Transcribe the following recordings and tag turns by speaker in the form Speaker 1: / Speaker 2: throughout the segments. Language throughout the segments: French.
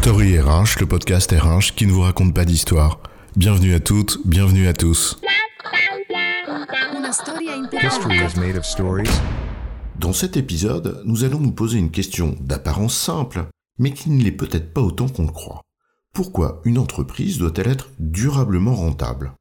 Speaker 1: Story RH, le podcast RH qui ne vous raconte pas d'histoire. Bienvenue à toutes, bienvenue à tous. Dans cet épisode, nous allons nous poser une question d'apparence simple, mais qui ne l'est peut-être pas autant qu'on le croit. Pourquoi une entreprise doit-elle être durablement rentable?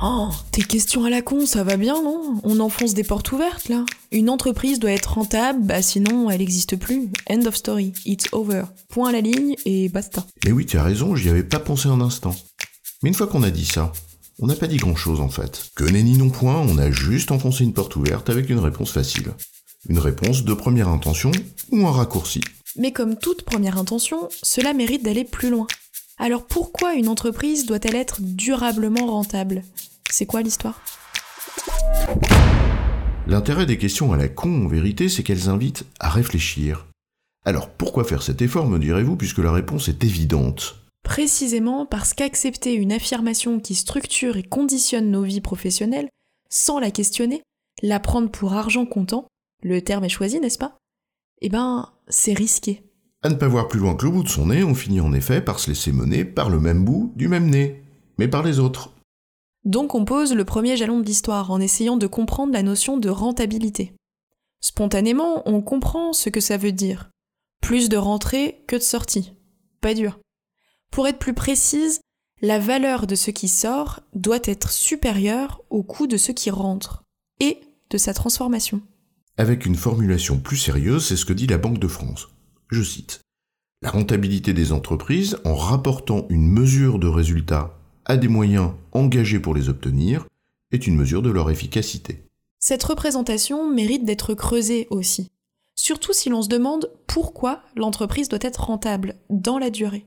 Speaker 2: Oh, tes questions à la con, ça va bien, non? On enfonce des portes ouvertes, là. Une entreprise doit être rentable, bah sinon elle n'existe plus. End of story. It's over. Point à la ligne et basta.
Speaker 1: Mais oui, tu as raison, j'y avais pas pensé un instant. Mais une fois qu'on a dit ça, on n'a pas dit grand-chose en fait. Que nenni non point, on a juste enfoncé une porte ouverte avec une réponse facile. Une réponse de première intention ou un raccourci.
Speaker 2: Mais comme toute première intention, cela mérite d'aller plus loin. Alors pourquoi une entreprise doit-elle être durablement rentable? C'est quoi l'histoire?
Speaker 1: L'intérêt des questions à la con, en vérité, c'est qu'elles invitent à réfléchir. Alors pourquoi faire cet effort, me direz-vous, puisque la réponse est évidente?
Speaker 2: Précisément parce qu'accepter une affirmation qui structure et conditionne nos vies professionnelles, sans la questionner, la prendre pour argent comptant, le terme est choisi, n'est-ce pas? Eh ben, c'est risqué.
Speaker 1: À ne pas voir plus loin que le bout de son nez, on finit en effet par se laisser mener par le même bout du même nez, mais par les autres.
Speaker 2: Donc on pose le premier jalon de l'histoire en essayant de comprendre la notion de rentabilité. Spontanément, on comprend ce que ça veut dire. Plus de rentrée que de sortie. Pas dur. Pour être plus précise, la valeur de ce qui sort doit être supérieure au coût de ce qui rentre et de sa transformation.
Speaker 1: Avec une formulation plus sérieuse, c'est ce que dit la Banque de France. Je cite. La rentabilité des entreprises, en rapportant une mesure de résultat à des moyens engagés pour les obtenir, est une mesure de leur efficacité.
Speaker 2: Cette représentation mérite d'être creusée aussi, surtout si l'on se demande pourquoi l'entreprise doit être rentable dans la durée.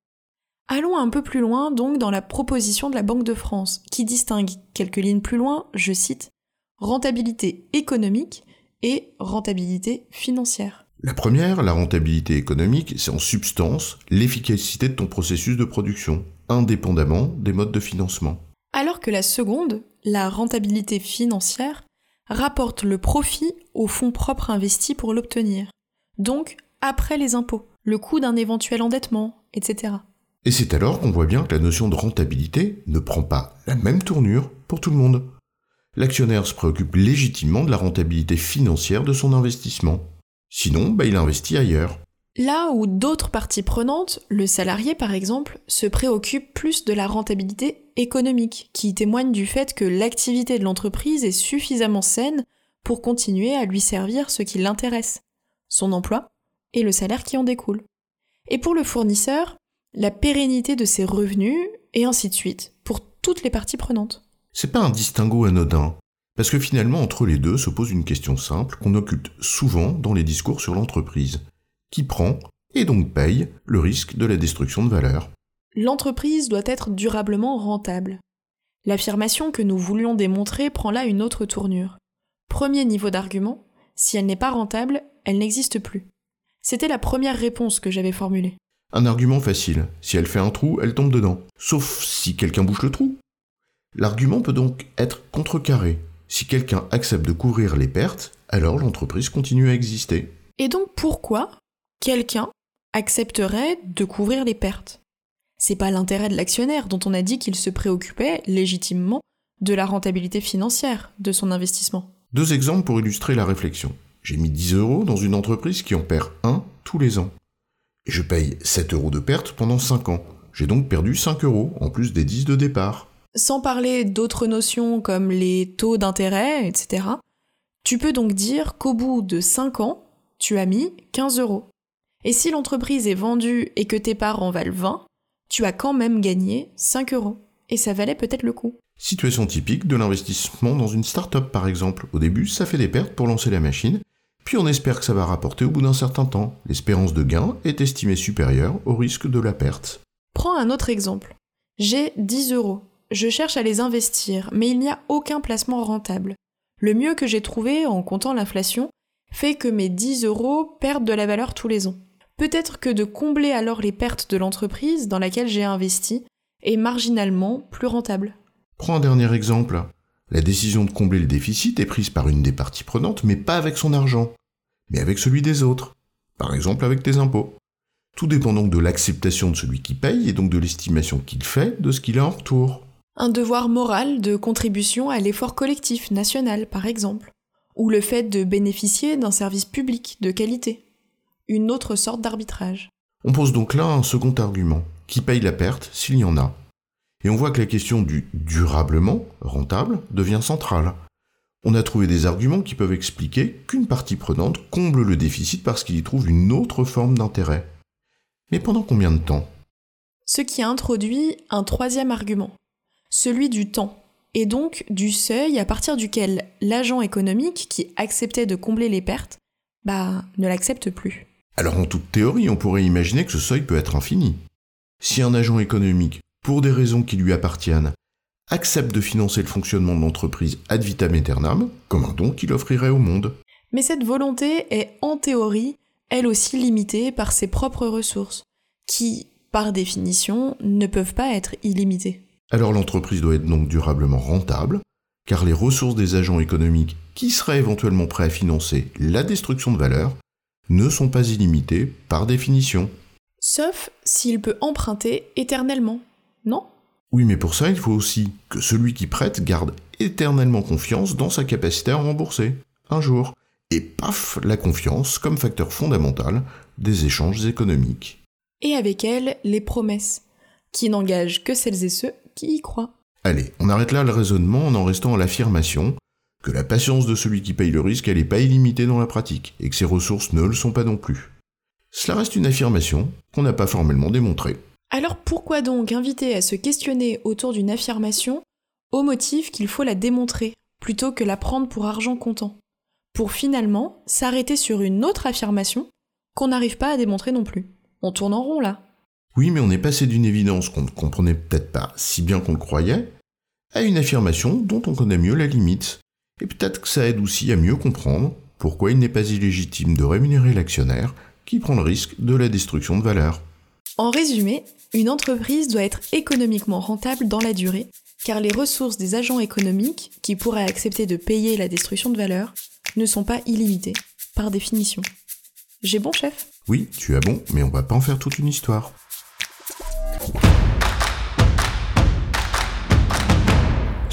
Speaker 2: Allons un peu plus loin donc dans la proposition de la Banque de France, qui distingue quelques lignes plus loin, je cite, rentabilité économique et rentabilité financière.
Speaker 1: La première, la rentabilité économique, c'est en substance l'efficacité de ton processus de production, indépendamment des modes de financement.
Speaker 2: Alors que la seconde, la rentabilité financière, rapporte le profit aux fonds propres investis pour l'obtenir. Donc, après les impôts, le coût d'un éventuel endettement, etc.
Speaker 1: Et c'est alors qu'on voit bien que la notion de rentabilité ne prend pas la même tournure pour tout le monde. L'actionnaire se préoccupe légitimement de la rentabilité financière de son investissement. Sinon, bah, il investit ailleurs.
Speaker 2: Là où d'autres parties prenantes, le salarié par exemple, se préoccupent plus de la rentabilité économique, qui témoigne du fait que l'activité de l'entreprise est suffisamment saine pour continuer à lui servir ce qui l'intéresse, son emploi et le salaire qui en découle. Et pour le fournisseur, la pérennité de ses revenus, et ainsi de suite, pour toutes les parties prenantes.
Speaker 1: C'est pas un distinguo anodin, parce que finalement entre les deux se pose une question simple qu'on occulte souvent dans les discours sur l'entreprise. Qui prend, et donc paye, le risque de la destruction de valeur?
Speaker 2: L'entreprise doit être durablement rentable. L'affirmation que nous voulions démontrer prend là une autre tournure. Premier niveau d'argument, si elle n'est pas rentable, elle n'existe plus. C'était la première réponse que j'avais formulée.
Speaker 1: Un argument facile. Si elle fait un trou, elle tombe dedans. Sauf si quelqu'un bouche le trou. L'argument peut donc être contrecarré. Si quelqu'un accepte de couvrir les pertes, alors l'entreprise continue à exister.
Speaker 2: Et donc pourquoi quelqu'un accepterait de couvrir les pertes? C'est pas l'intérêt de l'actionnaire dont on a dit qu'il se préoccupait légitimement de la rentabilité financière de son investissement.
Speaker 1: Deux exemples pour illustrer la réflexion. J'ai mis 10 euros dans une entreprise qui en perd 1 tous les ans. Et je paye 7 euros de perte pendant 5 ans. J'ai donc perdu 5 euros, en plus des 10 de départ.
Speaker 2: Sans parler d'autres notions comme les taux d'intérêt, etc., tu peux donc dire qu'au bout de 5 ans, tu as mis 15 euros. Et si l'entreprise est vendue et que tes parts en valent 20, tu as quand même gagné 5 euros. Et ça valait peut-être le coup.
Speaker 1: Situation typique de l'investissement dans une start-up par exemple. Au début, ça fait des pertes pour lancer la machine, puis on espère que ça va rapporter au bout d'un certain temps. L'espérance de gain est estimée supérieure au risque de la perte.
Speaker 2: Prends un autre exemple. J'ai 10 euros. Je cherche à les investir, mais il n'y a aucun placement rentable. Le mieux que j'ai trouvé en comptant l'inflation fait que mes 10 euros perdent de la valeur tous les ans. Peut-être que de combler alors les pertes de l'entreprise dans laquelle j'ai investi est marginalement plus rentable.
Speaker 1: Prends un dernier exemple. La décision de combler le déficit est prise par une des parties prenantes, mais pas avec son argent, mais avec celui des autres. par exemple avec tes impôts. Tout dépend donc de l'acceptation de celui qui paye et donc de l'estimation qu'il fait de ce qu'il a en retour.
Speaker 2: Un devoir moral de contribution à l'effort collectif national, par exemple. Ou le fait de bénéficier d'un service public de qualité. Une autre sorte d'arbitrage.
Speaker 1: On pose donc là un second argument. Qui paye la perte s'il y en a Et on voit que la question du durablement rentable devient centrale. On a trouvé des arguments qui peuvent expliquer qu'une partie prenante comble le déficit parce qu'il y trouve une autre forme d'intérêt. Mais pendant combien de temps?
Speaker 2: Ce qui a introduit un troisième argument, celui du temps, et donc du seuil à partir duquel l'agent économique qui acceptait de combler les pertes, bah, ne l'accepte plus.
Speaker 1: Alors en toute théorie, on pourrait imaginer que ce seuil peut être infini. Si un agent économique, pour des raisons qui lui appartiennent, accepte de financer le fonctionnement de l'entreprise ad vitam aeternam, comme un don qu'il offrirait au monde?
Speaker 2: Mais cette volonté est en théorie elle aussi limitée par ses propres ressources, qui, par définition, ne peuvent pas être illimitées.
Speaker 1: Alors l'entreprise doit être donc durablement rentable, car les ressources des agents économiques qui seraient éventuellement prêts à financer la destruction de valeur ne sont pas illimitées par définition.
Speaker 2: Sauf s'il peut emprunter éternellement, non?
Speaker 1: Oui, mais pour ça, il faut aussi que celui qui prête garde éternellement confiance dans sa capacité à rembourser, un jour et paf, la confiance comme facteur fondamental des échanges économiques.
Speaker 2: Et avec elle, les promesses, qui n'engagent que celles et ceux qui y croient.
Speaker 1: Allez, on arrête là le raisonnement en en restant à l'affirmation que la patience de celui qui paye le risque, elle n'est pas illimitée dans la pratique, et que ses ressources ne le sont pas non plus. Cela reste une affirmation qu'on n'a pas formellement démontrée.
Speaker 2: Alors pourquoi donc inviter à se questionner autour d'une affirmation au motif qu'il faut la démontrer, plutôt que la prendre pour argent comptant? Pour finalement s'arrêter sur une autre affirmation qu'on n'arrive pas à démontrer non plus. On tourne en rond là.
Speaker 1: Oui, mais on est passé d'une évidence qu'on ne comprenait peut-être pas si bien qu'on le croyait, à une affirmation dont on connaît mieux la limite. Et peut-être que ça aide aussi à mieux comprendre pourquoi il n'est pas illégitime de rémunérer l'actionnaire qui prend le risque de la destruction de valeur.
Speaker 2: En résumé, une entreprise doit être économiquement rentable dans la durée, car les ressources des agents économiques qui pourraient accepter de payer la destruction de valeur ne sont pas illimités, par définition. J'ai bon, chef?
Speaker 1: Oui, tu as bon, mais on va pas en faire toute une histoire.